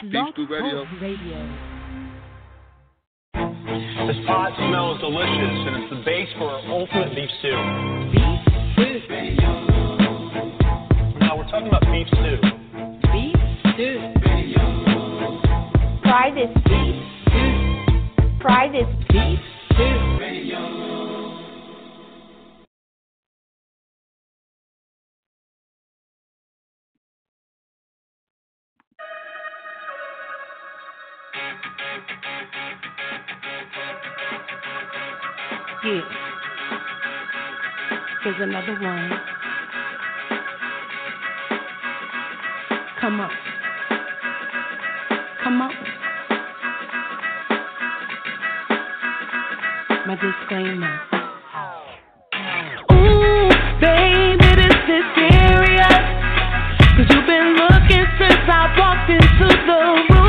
Beef Stew Radio. Radio. This pot smells delicious, and it's the base for our ultimate beef stew. Beef stew. Now we're talking about beef stew. Beef stew. Try this beef stew. Try this beef stew. Yeah. Here's another one. Come on. Come on. My disclaimer. Ooh, baby, this is. Cause you've been looking since I walked into the room.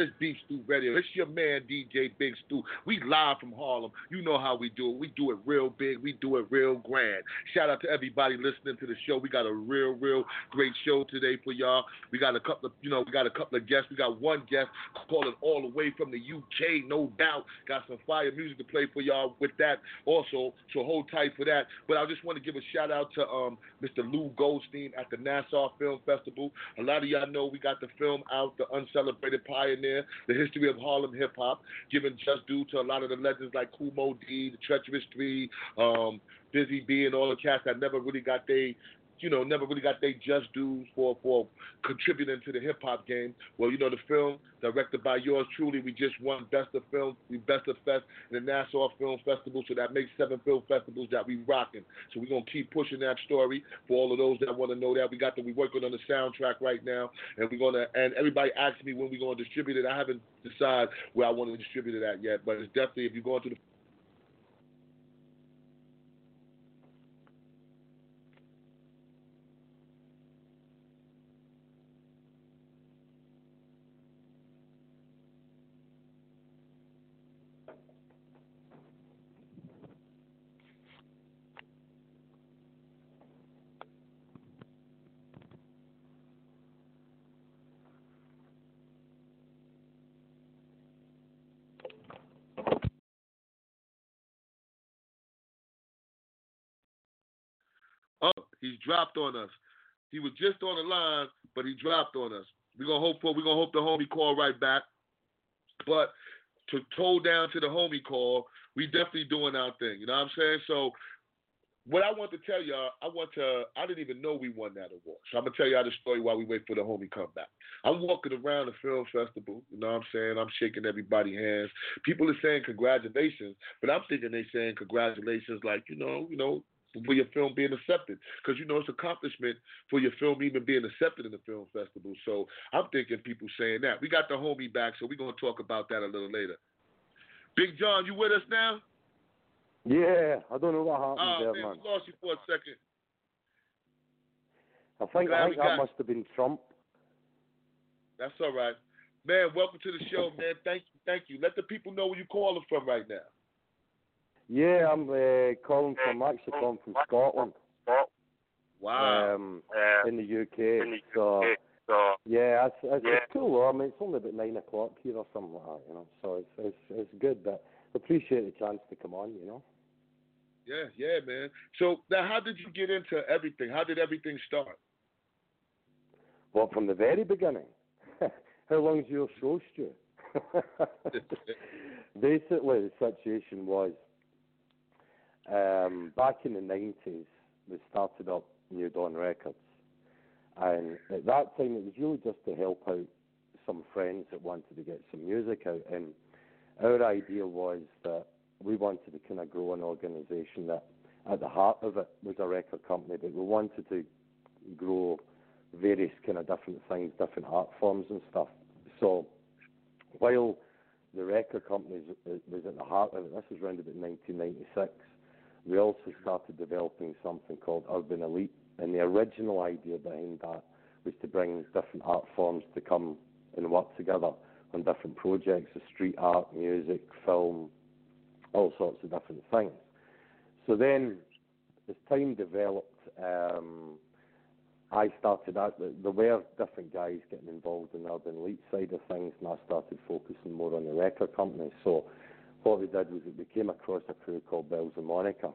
It's Beef Stew Radio. It's your man DJ Big Stew. We live from Harlem. You know how we do it. We do it real big. We do it real grand. Shout out to everybody listening to the show. We got a real, real great show today for y'all. We got a couple of, you know, we got a couple of guests. We got one guest calling all the way from the UK, no doubt. Got some fire music to play for y'all with that also. So hold tight for that. But I just want to give a shout out to um, Mr. Lou Goldstein at the Nassau Film Festival. A lot of y'all know we got the film out, The Uncelebrated celebrated the history of Harlem hip hop, giving just due to a lot of the legends like Moe Dee, the Treacherous Three, um, Busy Bee, and all the cats that never really got their you know, never really got their just dues for for contributing to the hip hop game. Well, you know, the film directed by yours truly, we just won Best of Film, we Best of Fest in the Nassau Film Festival, so that makes seven film festivals that we rocking. So we're gonna keep pushing that story for all of those that want to know that. We got the we working on the soundtrack right now, and we're gonna and everybody asks me when we're gonna distribute it. I haven't decided where I want to distribute it at yet, but it's definitely if you go into the Oh, he's dropped on us. He was just on the line, but he dropped on us. We're gonna hope for we're gonna hope the homie call right back. But to toe down to the homie call, we definitely doing our thing. You know what I'm saying? So what I want to tell y'all, I want to I didn't even know we won that award. So I'm gonna tell y'all the story while we wait for the homie come back. I'm walking around the film festival, you know what I'm saying? I'm shaking everybody's hands. People are saying congratulations, but I'm thinking they saying congratulations like, you know, you know, for your film being accepted. Because you know it's accomplishment for your film even being accepted in the film festival. So I'm thinking people saying that. We got the homie back, so we're gonna talk about that a little later. Big John, you with us now? Yeah, I don't know what happened Oh there, man, man. we lost you for a second. I think I think that must have been Trump. That's all right. Man, welcome to the show, man. Thank you, thank you. Let the people know where you're calling from right now. Yeah, I'm uh, calling from actually calling from Scotland, Wow. um, in the UK. So So. yeah, it's, it's, it's cool. I mean, it's only about nine o'clock here or something like that, you know. So it's it's it's good, but appreciate the chance to come on, you know. yeah, yeah, man. So now how did you get into everything? How did everything start? Well, from the very beginning. How long's your show, Stu? Basically, the situation was um, back in the 90s, we started up New Dawn Records. And at that time, it was really just to help out some friends that wanted to get some music out. And our idea was that we wanted to kind of grow an organisation that at the heart of it was a record company, but we wanted to grow various kind of different things, different art forms and stuff. So while the record company was- was at the heart of it, this was around about 1996, we also started developing something called Urban Elite. And the original idea behind that was to bring different art forms to come and work together on different projects, so street art, music, film, all sorts of different things. So then, as time developed, um, I started out, there were different guys getting involved in the urban elite side of things, and I started focusing more on the record company. So what we did was we came across a crew called Belles in Monica,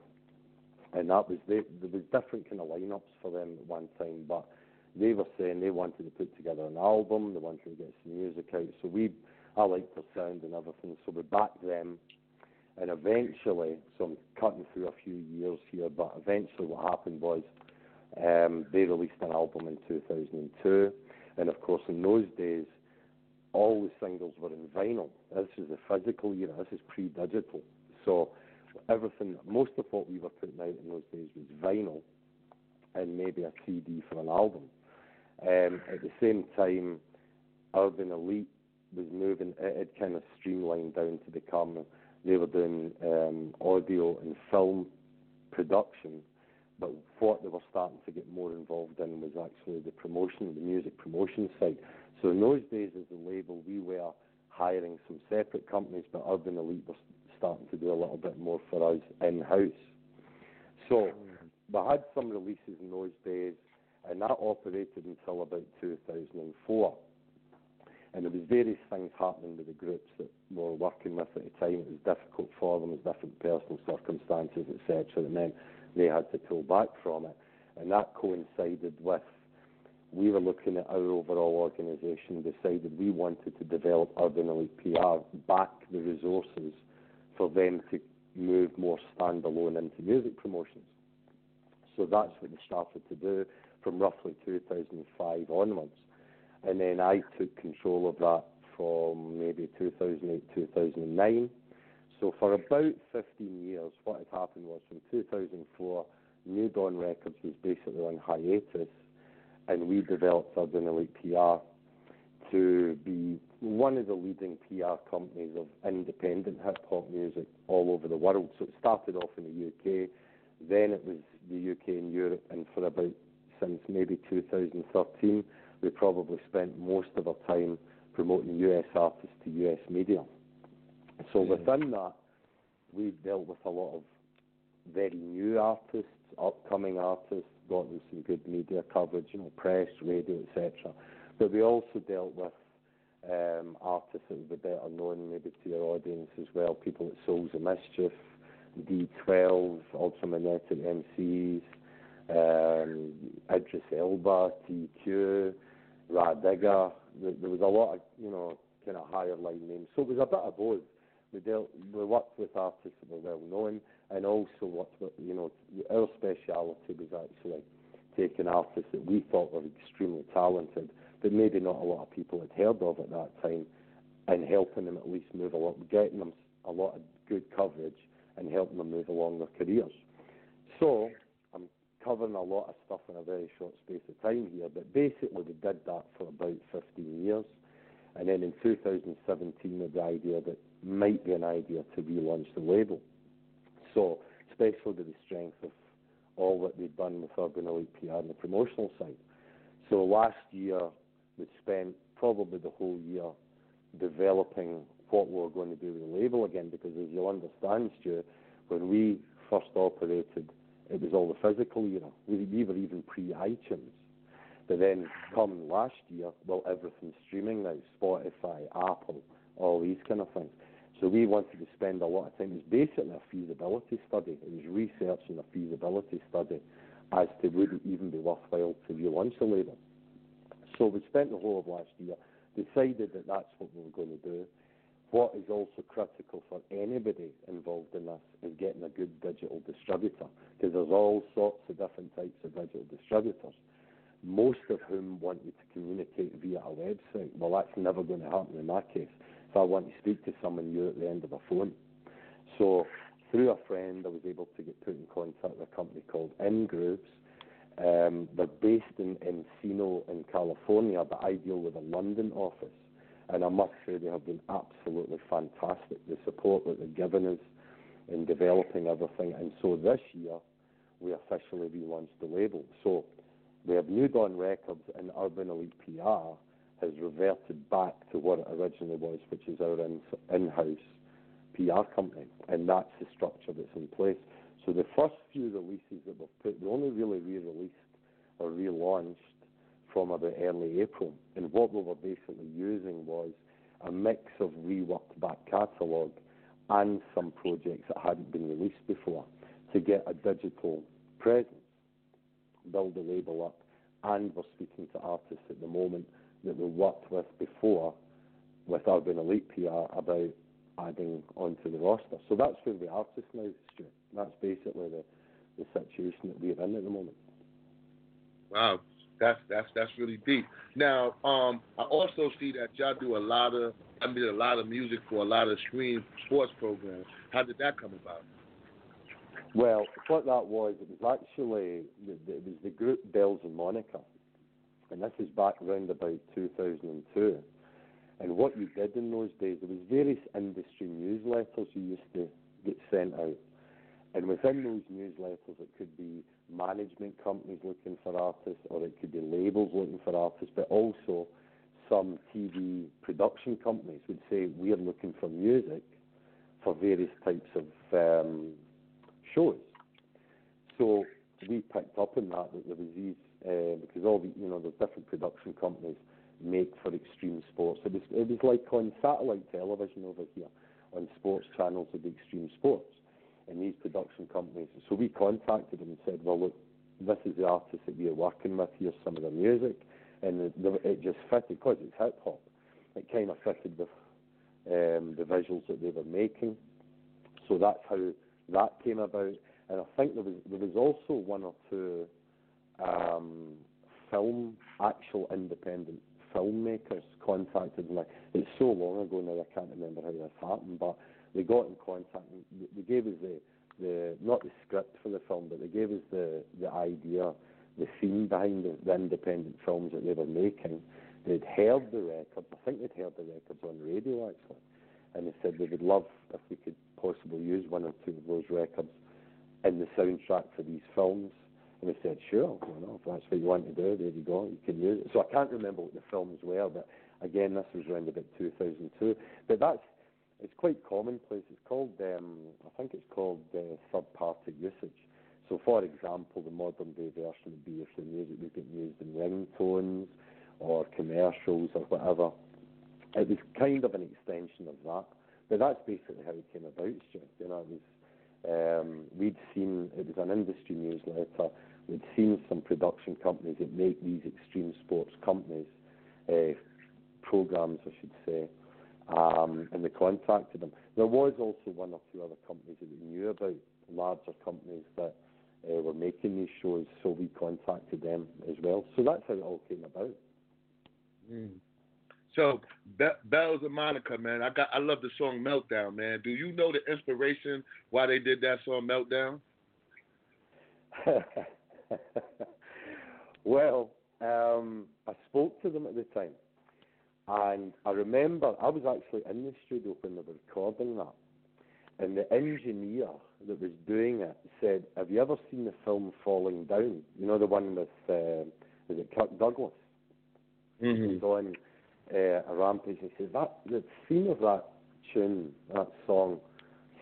and that was they, there was different kind of lineups for them at one time, but they were saying they wanted to put together an album, they wanted to get some music out. So we, I liked their sound and everything, so we backed them, and eventually, so I'm cutting through a few years here, but eventually what happened was um, they released an album in 2002, and of course in those days, all the singles were in vinyl. This is the physical era. This is pre-digital. So everything, most of what we were putting out in those days was vinyl, and maybe a CD for an album. Um, at the same time, Urban Elite was moving. It kind of streamlined down to become. They were doing um, audio and film production, but what they were starting to get more involved in was actually the promotion, the music promotion side. So in those days, as a label, we were hiring some separate companies, but Urban Elite was starting to do a little bit more for us in house. So we had some releases in those days, and that operated until about 2004. And there was various things happening with the groups that we were working with at the time. It was difficult for them, as different personal circumstances, etc. And then they had to pull back from it, and that coincided with we were looking at our overall organisation, decided we wanted to develop Urban Elite PR, back the resources for them to move more standalone into music promotions. So that's what we started to do from roughly 2005 onwards. And then I took control of that from maybe 2008, 2009. So for about 15 years, what had happened was from 2004, New Dawn Records was basically on hiatus, and we developed Urban Elite PR to be one of the leading PR companies of independent hip hop music all over the world. So it started off in the UK, then it was the UK and Europe, and for about since maybe 2013, we probably spent most of our time promoting US artists to US media. So mm-hmm. within that, we've dealt with a lot of very new artists, upcoming artists, got them some good media coverage, you know, press, radio, etc. But we also dealt with um, artists that would be better known maybe to your audience as well, people like Souls of Mischief, D12, Ultramagnetic MCs, um, Idris Elba, TQ, There, there was a lot of, you know, kind of higher line names. So it was a bit of both. We dealt, we worked with artists that were well known, and also worked with, you know, our speciality was actually taking artists that we thought were extremely talented, but maybe not a lot of people had heard of at that time, and helping them at least move along, getting them a lot of good coverage, and helping them move along their careers. So I'm covering a lot of stuff in a very short space of time here, but basically we did that for about 15 years. And then in 2017, with the idea that might be an idea to relaunch the label. So, especially with the strength of all that we've done with Urban Elite PR on the promotional side. So last year, we spent probably the whole year developing what we were going to do with the label again, because as you'll understand, Stu, when we first operated, it was all the physical era. We, we were even pre-iTunes. But then come last year, well, everything's streaming now, Spotify, Apple, all these kind of things. So we wanted to spend a lot of time. It was basically a feasibility study. It was researching a feasibility study as to would it even be worthwhile to relaunch the label. So we spent the whole of last year, decided that that's what we were going to do. What is also critical for anybody involved in this is getting a good digital distributor, because there's all sorts of different types of digital distributors, most of whom want you to communicate via a website. Well, that's never going to happen in my case. If I want to speak to someone, you're at the end of a phone. So through a friend, I was able to get put in contact with a company called InGrooves. Um, they're based in Encino in California, but I deal with a London office. And I must say they have been absolutely fantastic. The support that they've given us in developing everything. And so this year, we officially relaunched the label. So we have New Dawn Records and Urban Elite PR has reverted back to what it originally was, which is our in- in-house PR company, and that's the structure that's in place. So the first few releases that we've put, we only really re-released or relaunched from about early April, and what we were basically using was a mix of reworked back catalogue and some projects that hadn't been released before to get a digital presence, build the label up, and we're speaking to artists at the moment that we worked with before with Urban Elite PR about adding onto the roster. So that's where we are just now, Stuart. That's basically the, the situation that we're in at the moment. Wow, that's that's that's really deep. Now, um, I also see that y'all do a lot of I mean a lot of music for a lot of stream sports programs. How did that come about? Well, what that was, it was actually it was the group Belles in Monica and this is back around about 2002. And what you did in those days, there was various industry newsletters you used to get sent out. And within those newsletters, it could be management companies looking for artists, or it could be labels looking for artists, but also some TV production companies would say, we're looking for music for various types of um, shows. So we picked up on that, that there was these because all the you know the different production companies make for extreme sports. It was it was like on satellite television over here on sports channels of the extreme sports, and these production companies. So we contacted them and said, well look, this is the artist that we are working with. Here's some of the music. and the, it just fitted because it's hip hop. It kind of fitted with um, the visuals that they were making. So that's how that came about. And I think there was there was also one or two um, film actual independent filmmakers contacted me. It's so long ago now I can't remember how this happened, but they got in contact. And they gave us the the not the script for the film, but they gave us the the idea, the theme behind the, the independent films that they were making. They'd heard the record. I think they'd heard the records on radio actually, and they said they would love if we could possibly use one or two of those records in the soundtrack for these films. We said, sure, you know, if that's what you want to do, there you go, you can use it. So I can't remember what the films were, but again, this was around about 2002. But that's it's quite commonplace. It's called, um, I think it's called uh, third-party usage. So, for example, the modern day version would be if the music was getting used in ringtones or commercials or whatever. It was kind of an extension of that. But that's basically how it came about, Stuart. You know, it was um, we'd seen it was an industry newsletter. We'd seen some production companies that make these extreme sports companies uh, programs, I should say, um, and they contacted them. There was also one or two other companies that we knew about, larger companies that uh, were making these shows, so we contacted them as well. So that's how it all came about. Mm. So Be- Belles in Monica, man, I got I love the song Meltdown, man. Do you know the inspiration why they did that song Meltdown? well, um, I spoke to them at the time, and I remember I was actually in the studio when they were recording that, and the engineer that was doing it said, "Have you ever seen the film Falling Down? You know the one with uh, is it Kirk Douglas? Mm-hmm. He's on uh, a rampage. He said that the theme of that tune, that song,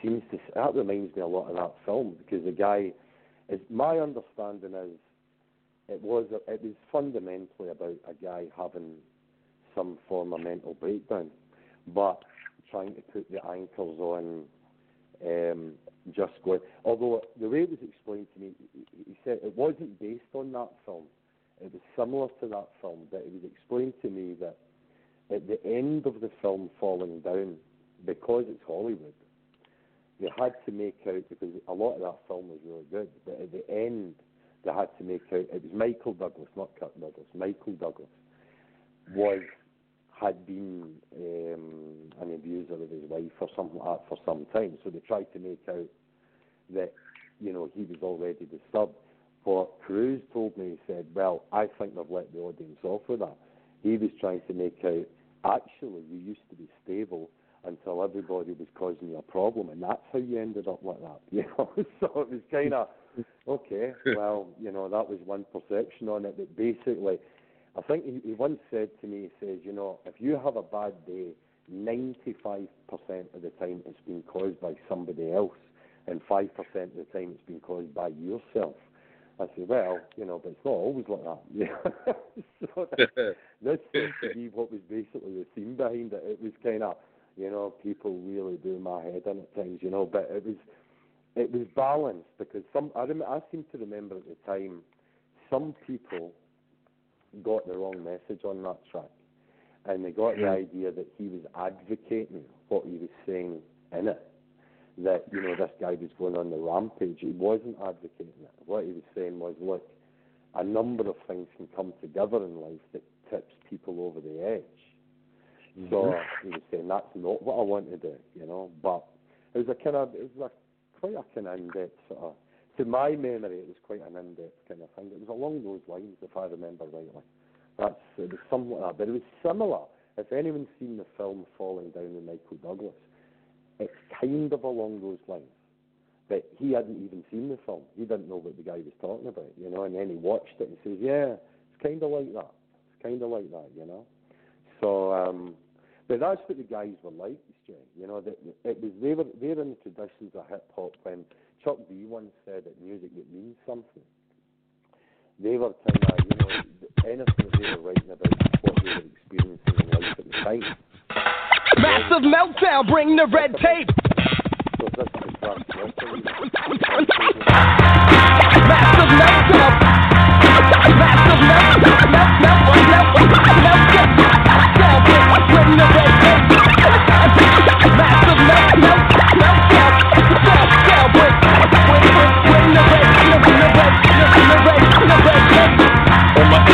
seems to that reminds me a lot of that film because the guy, is my understanding is, it was it was fundamentally about a guy having some form of mental breakdown, but trying to put the anchors on. Um, just going. Although the way it was explained to me, he said it wasn't based on that film. It was similar to that film, but it was explained to me that at the end of the film falling down, because it's Hollywood, they had to make out because a lot of that film was really good, but at the end they had to make out it was Michael Douglas, not Kirk Douglas. Michael Douglas was had been um, an abuser of his wife or something like that for some time. So they tried to make out that you know he was already the sub. What Kruze told me, he said, "Well, I think they've let the audience off with that." He was trying to make out actually you used to be stable until everybody was causing you a problem, and that's how you ended up like that. You know, so it was kind of okay. Well, you know, that was one perception on it, but basically, I think he, he once said to me, he says, you know, if you have a bad day, 95% of the time it's been caused by somebody else, and 5% of the time it's been caused by yourself. I said, well, you know, but it's not always like that. Yeah. so this seems to be what was basically the theme behind it. It was kind of, you know, people really do my head in at times, you know, but it was it was balanced because some I rem- I seem to remember at the time some people got the wrong message on that track, and they got the idea that he was advocating what he was saying in it that you know this guy was going on the rampage. He wasn't advocating it. What he was saying was, look, a number of things can come together in life that tips people over the edge. Mm-hmm. So he was saying that's not what I want to do, you know. But it was a kind of it was a quite a kind of in-depth sort of. To my memory, it was quite an in-depth kind of thing. It was along those lines, if I remember rightly. That's it was somewhat that, but it was similar. If anyone's seen the film Falling Down with Michael Douglas, it's kind of along those lines. But he hadn't even seen the film. He didn't know what the guy was talking about, you know. And then he watched it and he says, "Yeah, it's kind of like that. It's kind of like that, you know." So, um, but that's what the guys were like, Jay. You know, that it was they were they're in the traditions of hip hop. When Chuck D once said that music that means something, they were kind of you know anything that they were writing about what they were experiencing in life at the time. Massive meltdown, bring the red tape. Massive meltdown. Massive meltdown. Melt,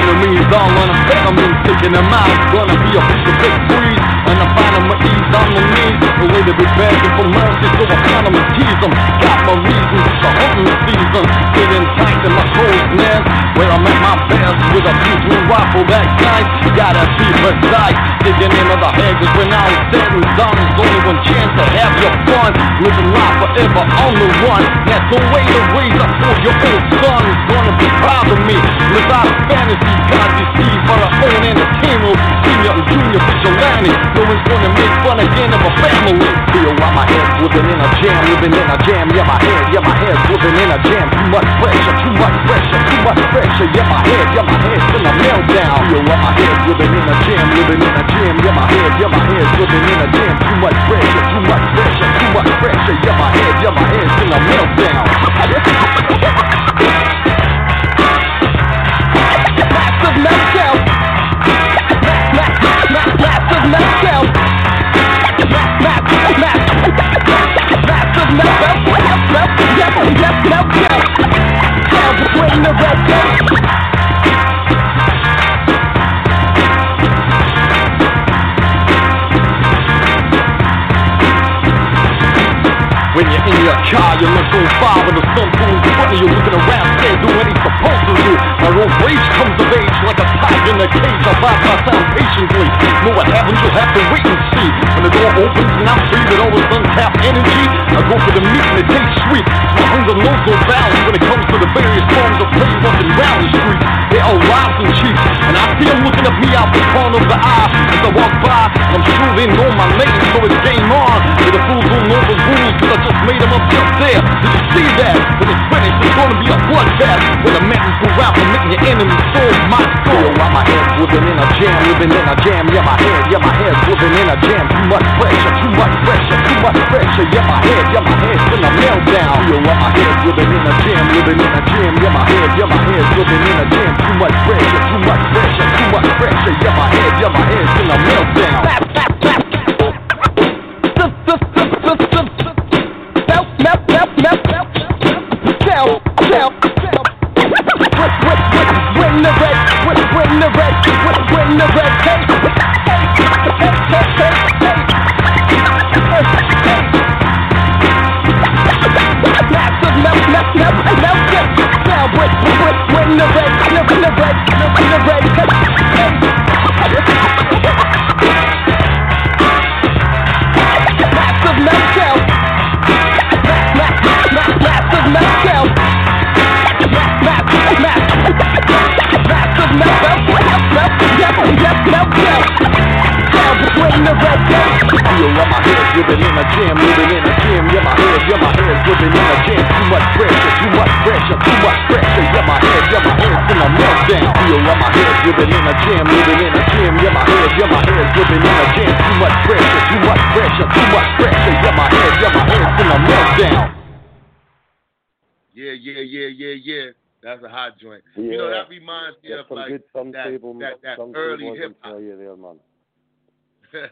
enemy melt, melt, melt. amphetamine sticking in mouth. Gonna be a of big breeze, and I find them at ease on my knees. The way they be begging for mercy, so I find them and tease them. Got my reasons, it's a hunting season. Sitting tight in my crow's nest, where I'm at my best with a two-two rifle that's nice. Gotta be precise, digging into the hedges when I was said and done. There's only one chance to have your fun, living life forever on the run. That's the way to raise up for your own son. Is gonna be proud of me. Live out a fantasy, God deceived for our own entertainment. Senior and junior vigilante. No one's gonna make fun again of a family. Feel why my head's living in a jam, living in a jam. Yeah, my head, yeah, my head's living in a jam. Too much pressure, too much pressure, too much pressure. Yeah, my head, yeah, my head's in a meltdown. Feel why my head's living in a jam, living in a jam. Yeah, my head, yeah, my head's living in a jam. Too much pressure, too much pressure, too much pressure. Yeah, my head, yeah, my head's in a meltdown. Meltdown. Ma- ma- ma- Massive meltdown. Ma- ma- ma- Massive meltdown. Melt- melt- melt- Your car, you look on fire with the sun pulling in front of you, looking around, scared, do he's supposed to do. My old rage comes of age like a tiger in a cage. I bide my time patiently. Know what happens, you'll have to wait and see. When the door opens and I'm free with all this untapped energy, I go for the meat and it tastes sweet. My hunger knows no bounds when it comes to the various forms of play walking round the streets. They all rise and cheap, and I see them looking at me out the corner of the eye as I walk by. And I'm sure they know my name, so it's game on. But the fools don't know the rules, cause I just made them up just there. Did you see that? When it's finished, it's gonna be a bloodbath. When the mountains go out for making your enemies soul my soul. Why my head's living in a jam, living in a jam. Yeah, my head, yeah, my head's living in a jam. Too much pressure, too much pressure, too much pressure. Yeah, my head, yeah, my head's in a meltdown. Yeah, why my head's living in a jam, living in a jam. Yeah, my head, yeah, my head's living in a jam. Too much pressure, too much pressure, too much pressure. Yeah, my head, yeah, my head's in a meltdown. When- the red tape. Massive melt, melt, melt, down. When- when- when the red, when the red, when the red tape. Massive Massive meltdown. Ma- ma- ma- Massive meltdown. Melt- melt- Down between the. Feel my living in a jam, living in a jam. My head, my living in a jam. Too much pressure, too much pressure, too much pressure. My head, my in a meltdown. Feel my living in a jam, living in a jam. My head, my living in a jam. Too much pressure, too much pressure, too much pressure. My head, my in a meltdown. Yeah, yeah, yeah, yeah, yeah. That's a hot joint. You know, Yeah. that reminds me There's of some like good turntable, that, that, that turntable early hip hop. for you there, man.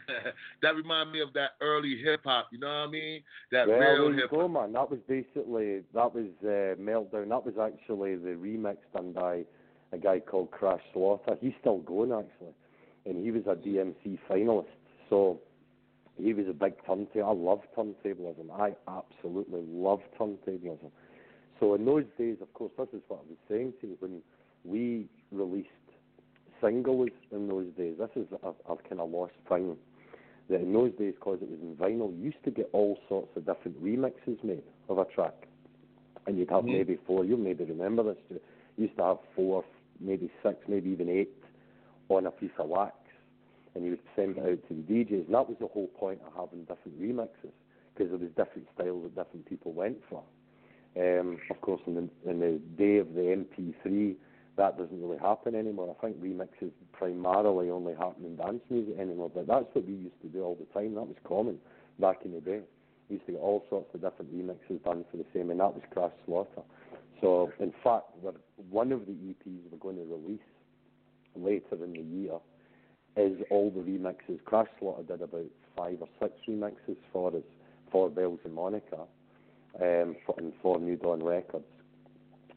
that reminds me of that early hip hop. You know what I mean? That real hip hop. man. That was basically that was uh, Meltdown. That was actually the remix done by a guy called Krash Slaughta. He's still going actually, and he was a DMC finalist. So he was a big turntable. I love turntablism. I absolutely love turntablism. So in those days, of course, this is what I was saying to you when we released singles in those days. This is a, a kind of lost thing. That in those days, because it was in vinyl, you used to get all sorts of different remixes made of a track, and you'd have Mhm. maybe four. You maybe remember this. You used to have four, maybe six, maybe even eight on a piece of wax, and you would send it out to the DJs. And that was the whole point of having different remixes, because there was different styles that different people went for. Um, of course, in the, in the day of the MP3, that doesn't really happen anymore. I think remixes primarily only happen in dance music anymore, but that's what we used to do all the time. That was common back in the day. We used to get all sorts of different remixes done for the same, and that was Krash Slaughta. So, in fact, one of the EPs we're going to release later in the year is all the remixes. Krash Slaughta did about five or six remixes for us for Belles in Monica um, for, and for New Dawn Records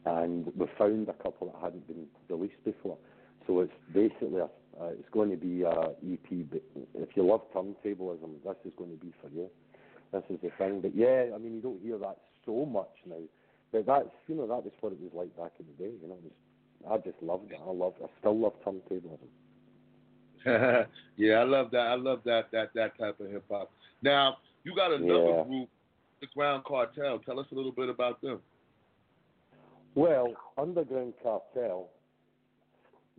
and we found a couple that hadn't been released before. So it's basically a, uh, it's going to be a EP. But if you love turntablism, this is going to be for you. This is the thing. But yeah, I mean, you don't hear that so much now. But that's you know that was what it was like back in the day. You know, it was, I just loved it. I love. I still love turntablism. yeah, I love that. I love that that that type of hip hop. Now you got another Yeah. group, the Ground Cartel. Tell us a little bit about them. Well, Underground Cartel,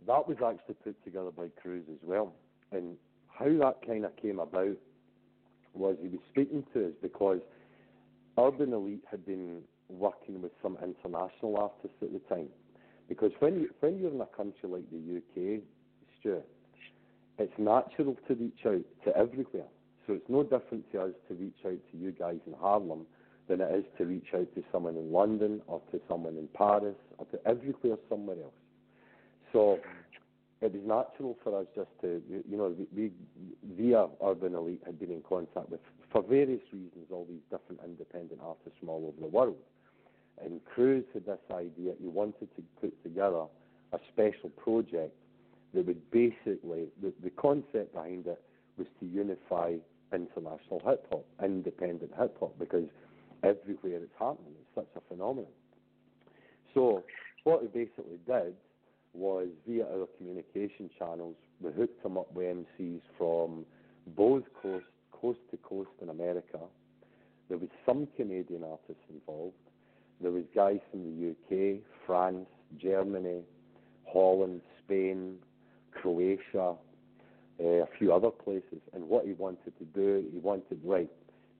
that was actually put together by Kruze as well. And how that kind of came about was he was speaking to us because Urban Elite had been working with some international artists at the time. Because when you when you're in a country like the UK, Stuart, it's natural to reach out to everywhere. So it's no different to us to reach out to you guys in Harlem than it is to reach out to someone in London or to someone in Paris or to everywhere somewhere else. So it was natural for us just to, you know, we, via Urban Elite had been in contact with, for various reasons, all these different independent artists from all over the world. And Kruze had this idea, he wanted to put together a special project that would basically, the, the concept behind it was to unify international hip hop, independent hip hop, because everywhere it's happening, it's such a phenomenon. So what we basically did was via our communication channels, we hooked him up with MCs from both coast, coast to coast in America. There was some Canadian artists involved. There was guys from the UK, France, Germany, Holland, Spain, Croatia, a few other places. And what he wanted to do, he wanted right.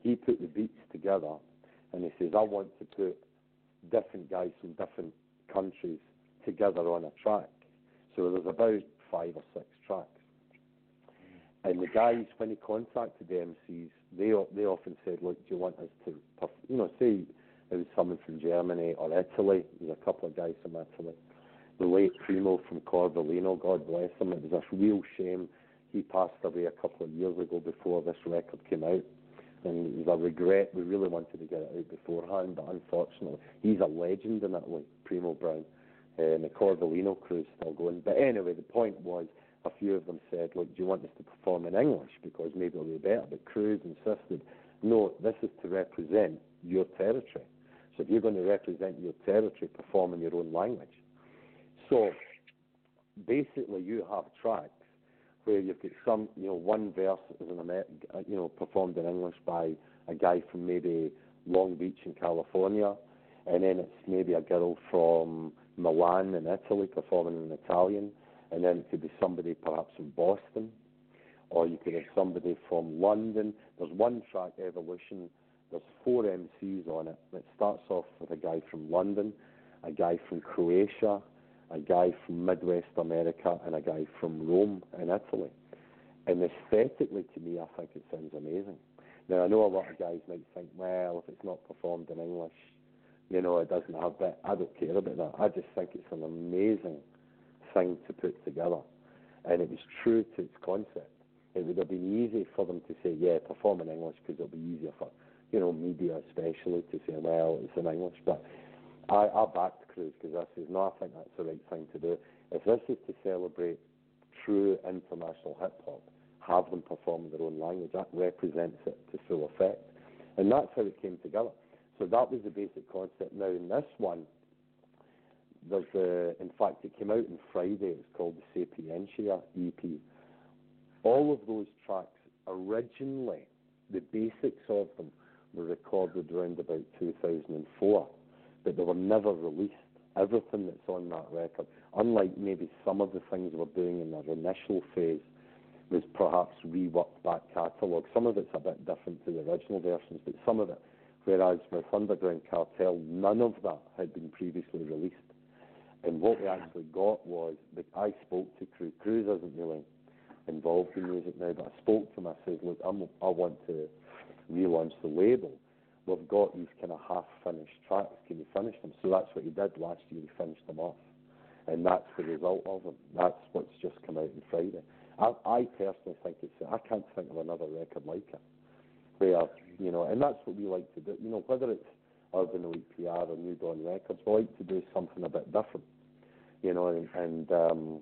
He put the beats together, and he says, "I want to put different guys from different countries together on a track." So there's about five or six tracks. And the guys, when he contacted the MCs, they they often said, "Look, do you want us to, you know, say it was someone from Germany or Italy. There's a couple of guys from Italy. The late Primo from Cor Veleno, God bless him. It was a real shame. He passed away a couple of years ago before this record came out. And it was a regret. We really wanted to get it out beforehand, but unfortunately, he's a legend in Italy, Primo Brown. Uh, and the Cor Veleno crew's still going. But anyway, the point was, a few of them said, look, do you want us to perform in English? Because maybe it'll be better. But Kruze insisted, no, this is to represent your territory. So if you're going to represent your territory, perform in your own language. So basically, you have tracks where you've got some, you know, one verse is an Amer- you know, performed in English by a guy from maybe Long Beach in California, and then it's maybe a girl from Milan in Italy performing in Italian, and then it could be somebody perhaps from Boston, or you could have somebody from London. There's one track, Evolution. There's four MCs on it. It starts off with a guy from London, a guy from Croatia, a guy from Midwest America, and a guy from Rome in Italy. And aesthetically, to me, I think it sounds amazing. Now, I know a lot of guys might think, well, if it's not performed in English, you know, it doesn't have that. I don't care about that. I just think it's an amazing thing to put together. And it was true to its concept. It would have been easy for them to say, yeah, perform in English because it'll be easier for, you know, media especially to say, well, it's in English. But I, I backed Kruze because I says, no, I think that's the right thing to do. If this is to celebrate true international hip hop, have them perform their own language. That represents it to full effect. And that's how it came together. So that was the basic concept. Now, in this one, there's a, in fact, it came out on Friday. It's called the Sapientia EP. All of those tracks, originally, the basics of them were recorded around about 2004, but they were never released. Everything that's on that record, unlike maybe some of the things we're doing in our initial phase, was perhaps reworked back catalogue. Some of it's a bit different to the original versions, but some of it, whereas with Underground Cartel, none of that had been previously released. And what we actually got was that I spoke to Crew. Kruze isn't really involved in music now, but I spoke to him. I said, look, I'm, I want to relaunch the label. We've got these kind of half-finished tracks. Can you finish them? So that's what he did last year. He finished them off, and that's the result of them. That's what's just come out on Friday. I, I personally think it's. I can't think of another record like it, where you know, and that's what we like to do. You know, whether it's Urban Elite PR or New Dawn Records, we like to do something a bit different. You know, and, and um,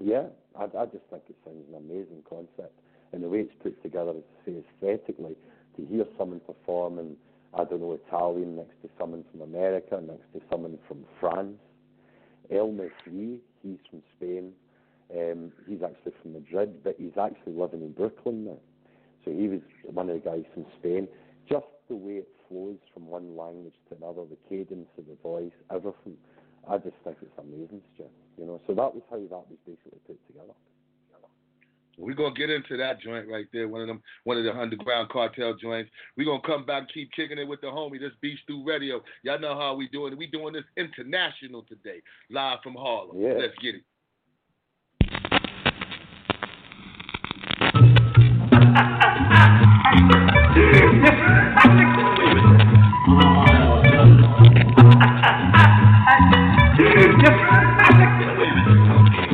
Yeah, I, I just think it sounds an amazing concept, and the way it's put together, as say, aesthetically, to hear someone perform in, I don't know, Italian next to someone from America, next to someone from France. El Mesri, he's from Spain. Um, he's actually from Madrid, but he's actually living in Brooklyn now. So he was one of the guys from Spain. Just the way it flows from one language to another, the cadence of the voice, everything. I just think it's amazing, Stuart. You know, so that was how that was basically put together. We're gonna get into that joint right there, one of them, one of the underground cartel joints. We're gonna come back, keep kicking it with the homie. This Beat Stew Radio. Y'all know how we doing it. We doing this international today, live from Harlem. Yeah. Let's get it.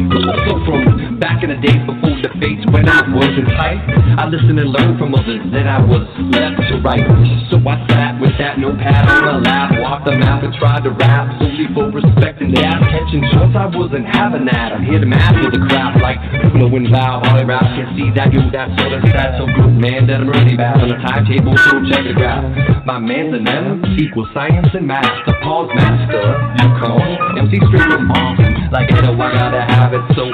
So from back in the days before the face when I wasn't tight, I listened and learned from others that I was left to right. So I sat with that notepad on my lap, walked the map and tried to rap solely for respect and their attention. Once I wasn't having that, I'm here to master the craft like flowing loud, all rap. Can see that you that sort of stat so good, man, that I'm really bad on the timetable. So check the graph. My man's an M equals science and math. The pause master, you on. MC straight from Boston, like Edo, I gotta have it. So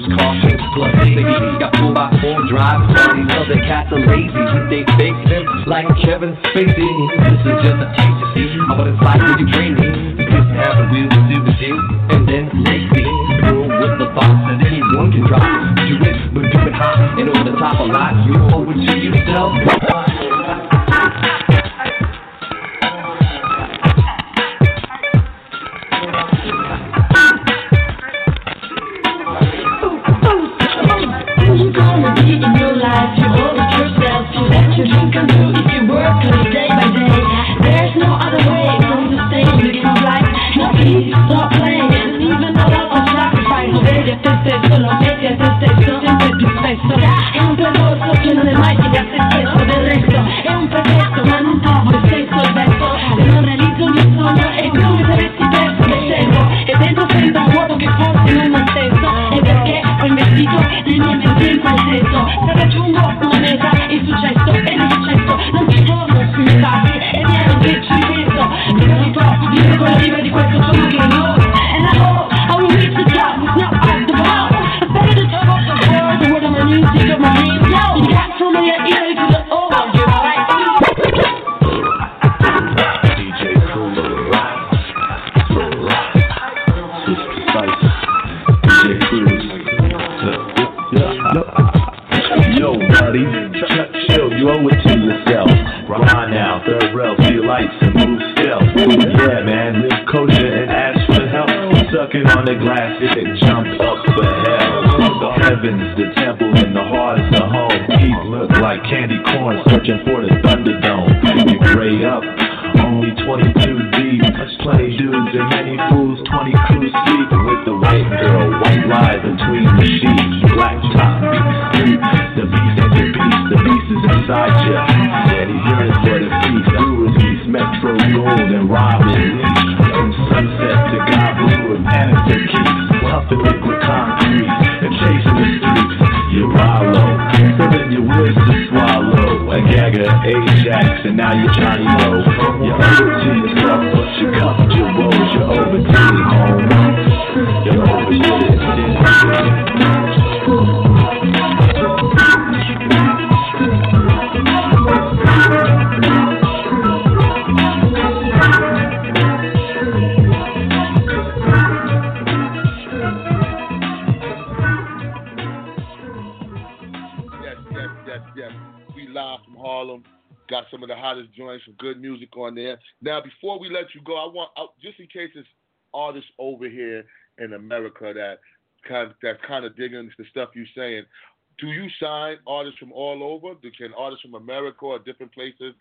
MCs use caution plus safety. Got four by four drive parties, other cats are lazy. They fake them like Kevin Spacey. This is just a taste to see how what it's like when you train me. Have a wheel to do do, and then make me roll with the thoughts that anyone can try. Do it, but do it hot. And over the top a lot, you owe it to yourself. Sucking on the glass, it jump up for hell. The heavens, the temple, and the heart is the home. Keep look like candy corn, searching for the Thunderdome. You gray up, only 22 deep. Touch Plenty dudes and many fools, 20 crews deep. With the white girl, white lie between the sheets. Black top, beat, the beast and the beast. The beast is inside you. And America that kind of, that's kind of digging into the stuff you're saying. Do you sign artists from all over? Do, can artists from America or different places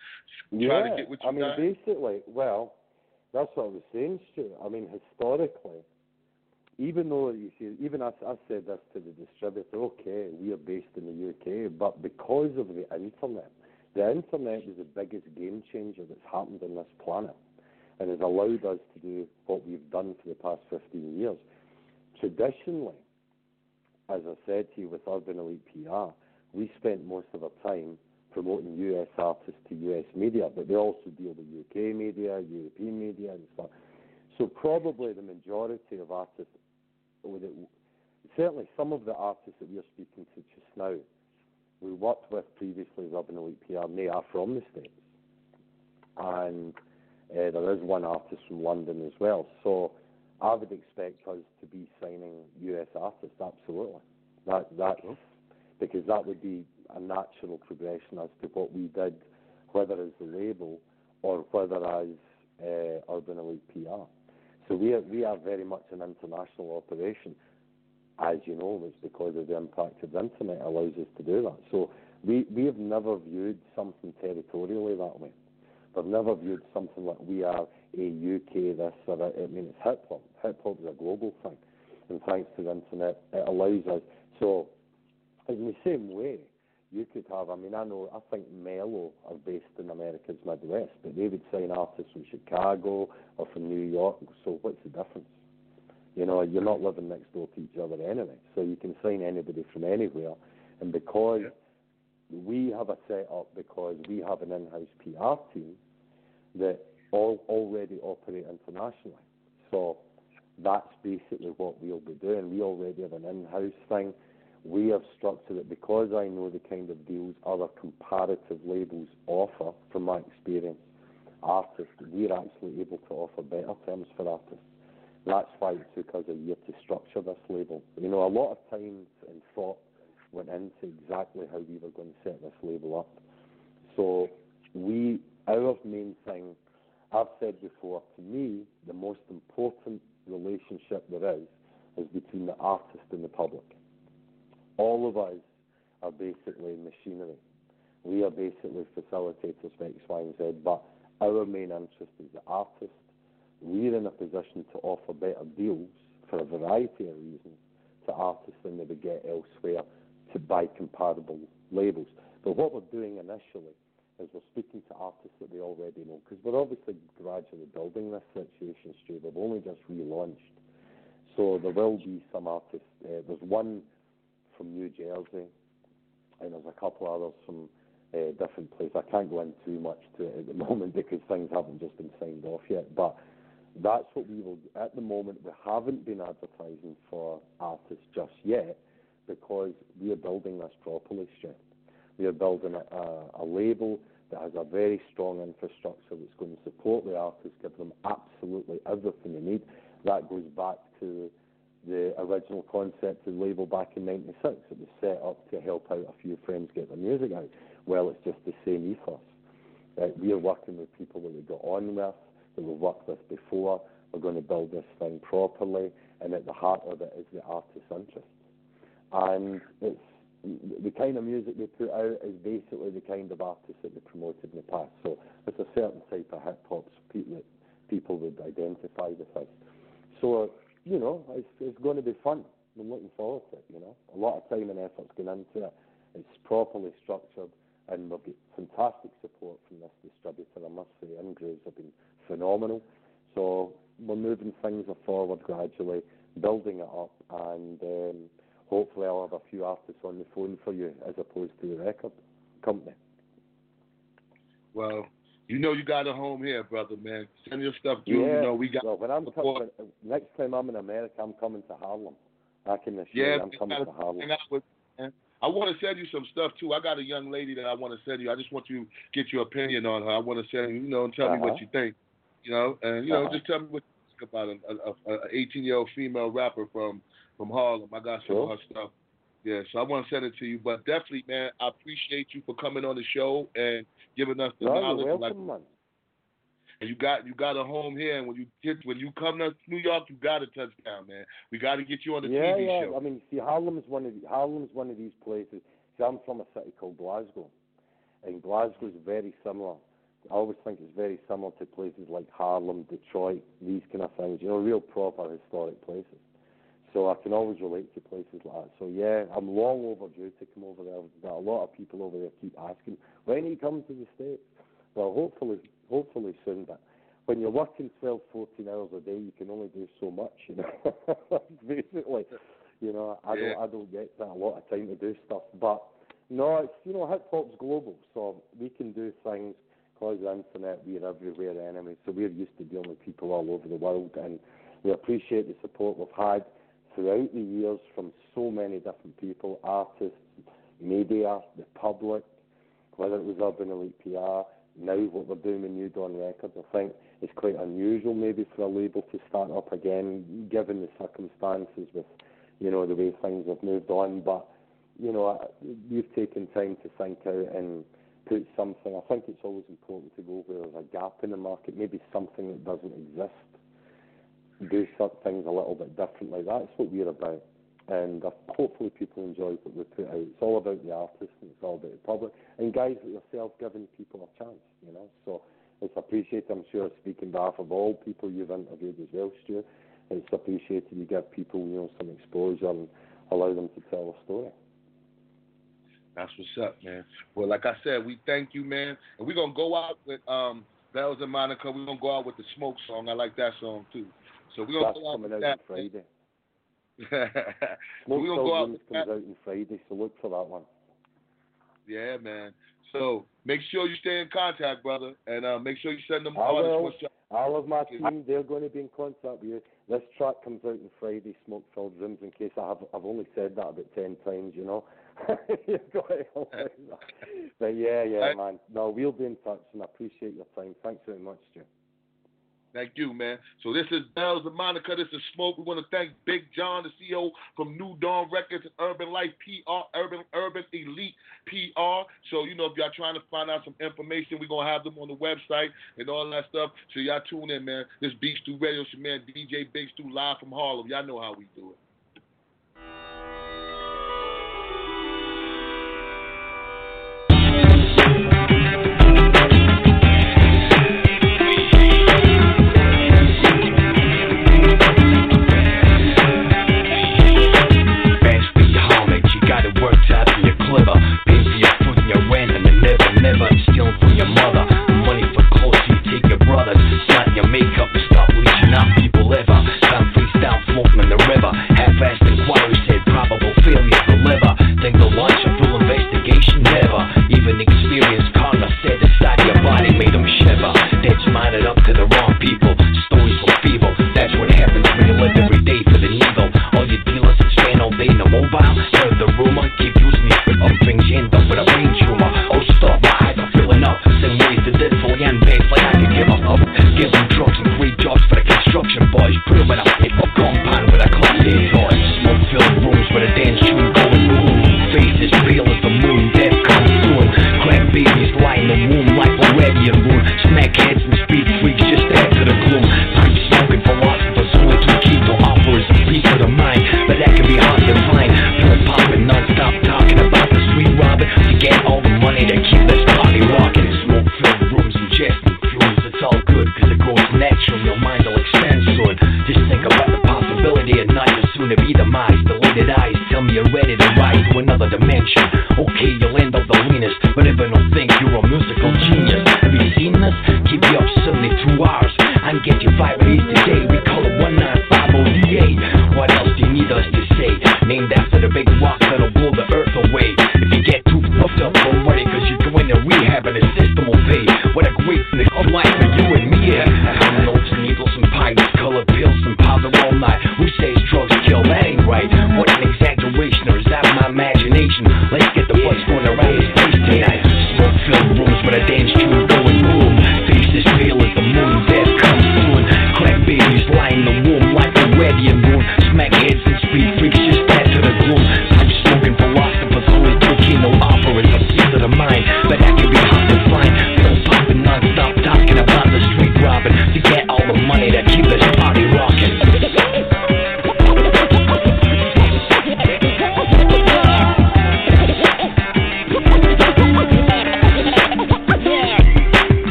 try Yeah, to get what you I mean, got? basically, well, that's what I was saying, Stuart. I mean, historically, even though you see, even I, I said this to the distributor, okay, we are based in the UK, but because of the internet, the internet is the biggest game changer that's happened on this planet and has allowed us to do what we've done for the past 15 years. Traditionally, as I said to you with Urban Elite PR, we spent most of our time promoting US artists to US media, but they also deal with UK media, European media, and stuff. So probably the majority of artists, certainly some of the artists that we are speaking to just now, we worked with previously as Urban Elite PR, and they are from the States. And uh, there is one artist from London as well. So I would expect us to be signing US artists, absolutely. That that because that would be a natural progression as to what we did, whether as the label or whether as uh, Urban Elite PR. So we are we are very much an international operation, as you know, it's because of the impact of the internet allows us to do that. So we we have never viewed something territorially that way. We've never viewed something like we are a UK this or that. I mean, it's hip hop. Hip hop is a global thing, and thanks to the internet, it allows us. So, in the same way, you could have. I mean, I know. I think Mello are based in America's Midwest, but they would sign artists from Chicago or from New York. So, what's the difference? You know, you're not living next door to each other anyway, so you can sign anybody from anywhere. And because Yeah. We have a setup, because we have an in-house PR team that all already operate internationally. So that's basically what we'll be doing. We already have an in-house thing. We have structured it because I know the kind of deals other comparative labels offer from my experience. Artists, we're actually able to offer better terms for artists. That's why it took us a year to structure this label. You know, a lot of times and thought went into exactly how we were going to set this label up. So we, our main thing, I've said before, to me, the most important relationship there is is between the artist and the public. All of us are basically machinery. We are basically facilitators for X, Y, and Z, but our main interest is the artist. We're in a position to offer better deals for a variety of reasons to artists than they would get elsewhere to buy comparable labels. But what we're doing initially is we're speaking to artists that we already know, because we're obviously gradually building this situation, Stu. We've only just relaunched. So there will be some artists. Uh, there's one from New Jersey, and there's a couple others from uh, different places. I can't go into too much to it at the moment because things haven't just been signed off yet. But that's what we will. At the moment, we haven't been advertising for artists just yet because we are building this properly. We are building a, label that has a very strong infrastructure that's going to support the artists, give them absolutely everything they need. That goes back to the original concept of the label back in '96. It was set up to help out a few friends get their music out. Well, it's just the same ethos. We are working with people that we got on with, that we've worked with before. We're going to build this thing properly, and at the heart of it is the artist's interest. And it's the kind of music they put out is basically the kind of artists that they promoted in the past. So it's a certain type of hip hop that people would identify with us. So you know, it's it's going to be fun. I'm looking forward to it. You know, a lot of time and effort's gone into it. It's properly structured, and we've got fantastic support from this distributor. I must say, Ingrooves have been phenomenal. So we're moving things forward gradually, building it up, and um, hopefully I'll have a few artists on the phone for you as opposed to the record company. Well, you know you got a home here, brother, man. Send your stuff through. Yeah. You know we got well, when I'm coming, next time I'm in America, I'm coming to Harlem. Back in this year, Yeah, I'm coming to Harlem. with-. I want to send you some stuff too. I got a young lady that I want to send you. I just want you to get your opinion on her. I want to send you, you know, and tell me what Uh-huh. you think. You know, and you know, Uh-huh. just tell me what about a, a, a 18 year old female rapper from from Harlem. I got some Sure. of her stuff. Yeah, so I want to send it to you. But definitely, man, I appreciate you for coming on the show and giving us the No, knowledge. you're Like, welcome, man. and you got you got a home here, and when you get when you come to New York, you got a touchdown, man. We got to get you on the yeah, TV yeah. show. I mean, see, Harlem is one of the, is one of these places. See, I'm from a city called Glasgow, and Glasgow is very similar. I always think it's very similar to places like Harlem, Detroit, these kind of things. You know, real proper historic places. So I can always relate to places like that. So yeah, I'm long overdue to come over there. But a lot of people over there keep asking, when are you coming to the States? Well, hopefully, hopefully soon. But when you're working 12, 14 hours a day, you can only do so much. You know, basically, You know, I Yeah. don't I don't get that a lot of time to do stuff, but no, it's you know hip hop's global, so we can do things because the internet. We're everywhere anyway, so we're used to dealing with people all over the world, and we appreciate the support we've had throughout the years from so many different people, artists, media, the public, whether it was Urban Elite PR, now what we're doing with New Dawn Records, I think it's quite unusual maybe for a label to start up again, given the circumstances with, you know, the way things have moved on. But, you know, we've taken time to think out and put something. I think it's always important to go where there's a gap in the market, maybe something that doesn't exist. Do some things a little bit differently. That's what we're about and uh, hopefully people enjoy what we put out. It's all about the artist and it's all about the public. And guys like yourself giving people a chance, you know. So it's appreciated, I'm sure, speaking behalf of all people you've interviewed as well, Stu. It's appreciated you give people, you know, some exposure and allow them to tell a story. That's what's up, man. Well, like I said, we thank you, man. And we're gonna go out with um Belles in Monica. We're gonna go out with the smoke song. I like that song too. So we're gonna That's go out coming with out on that. Friday. we're gonna go out Rooms with comes that. out on Friday, so look for that one. Yeah, man. So make sure you stay in contact, brother, and uh, make sure you send them will. All of my team, they're going to be in contact with you. This track comes out on Friday, Smoke Filled Rooms, in case I have, I've only said that about 10 times, you know. You've got it all right. but yeah, yeah, man. No, we'll be in touch, and I appreciate your time. Thanks very much, Stu. Thank you, man. So this is Belles in Monica. This is Smoke. We want to thank Big John, the CEO from New Dawn Records and Urban Life PR, Urban Urban Elite PR. So you know, if y'all trying to find out some information, we're gonna have them on the website and all that stuff. So y'all tune in, man. This Beat Stew Radio, it's your man DJ Big Stew live from Harlem. Y'all know how we do it. Never stealing from your mother. Money for clothes, you take your brothers. Snot your makeup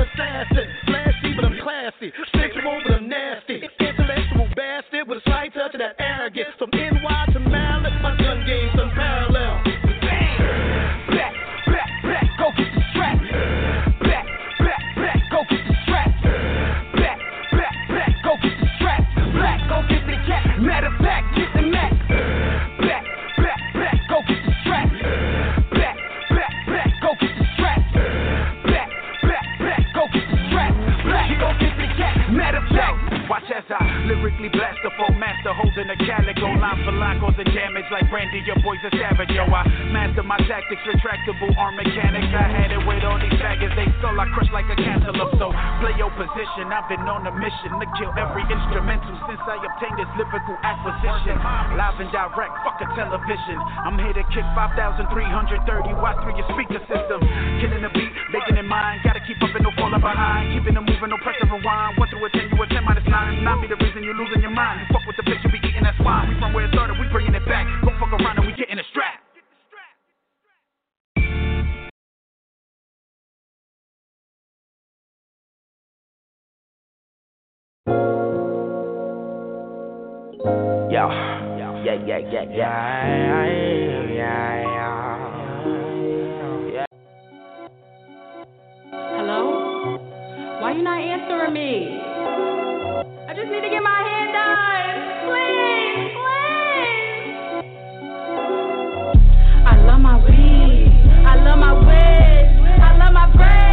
assassin. Flashy, but I'm classy. Stick you over I've been on a mission to kill every instrumental since I obtained this lyrical acquisition. Live and direct, fuck a television. I'm here to kick 5,330 watts through your speaker system. Killing the beat, making it mine. Gotta keep up and no falling behind. Keeping it moving, no pressure rewind. One through a ten, you a ten minus nine. Not me the reason you're losing your mind. You fuck with the bitch, you be eating that swine. We from where it started, we bringing it back. Go fuck around. Yo. Yeah, yeah, yeah, yeah. yeah, yeah, yeah, yeah. Hello? Why you not answering me? I just need to get my hair done. Please, please. I love my weed. I love my wigs. I love my bread.